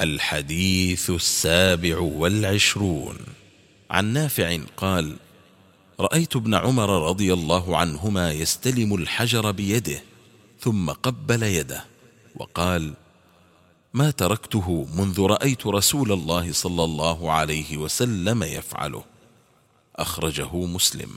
الحديث السابع والعشرون. عن نافع قال رأيت ابن عمر رضي الله عنهما يستلم الحجر بيده ثم قبل يده وقال ما تركته منذ رأيت رسول الله صلى الله عليه وسلم يفعله. أخرجه مسلم.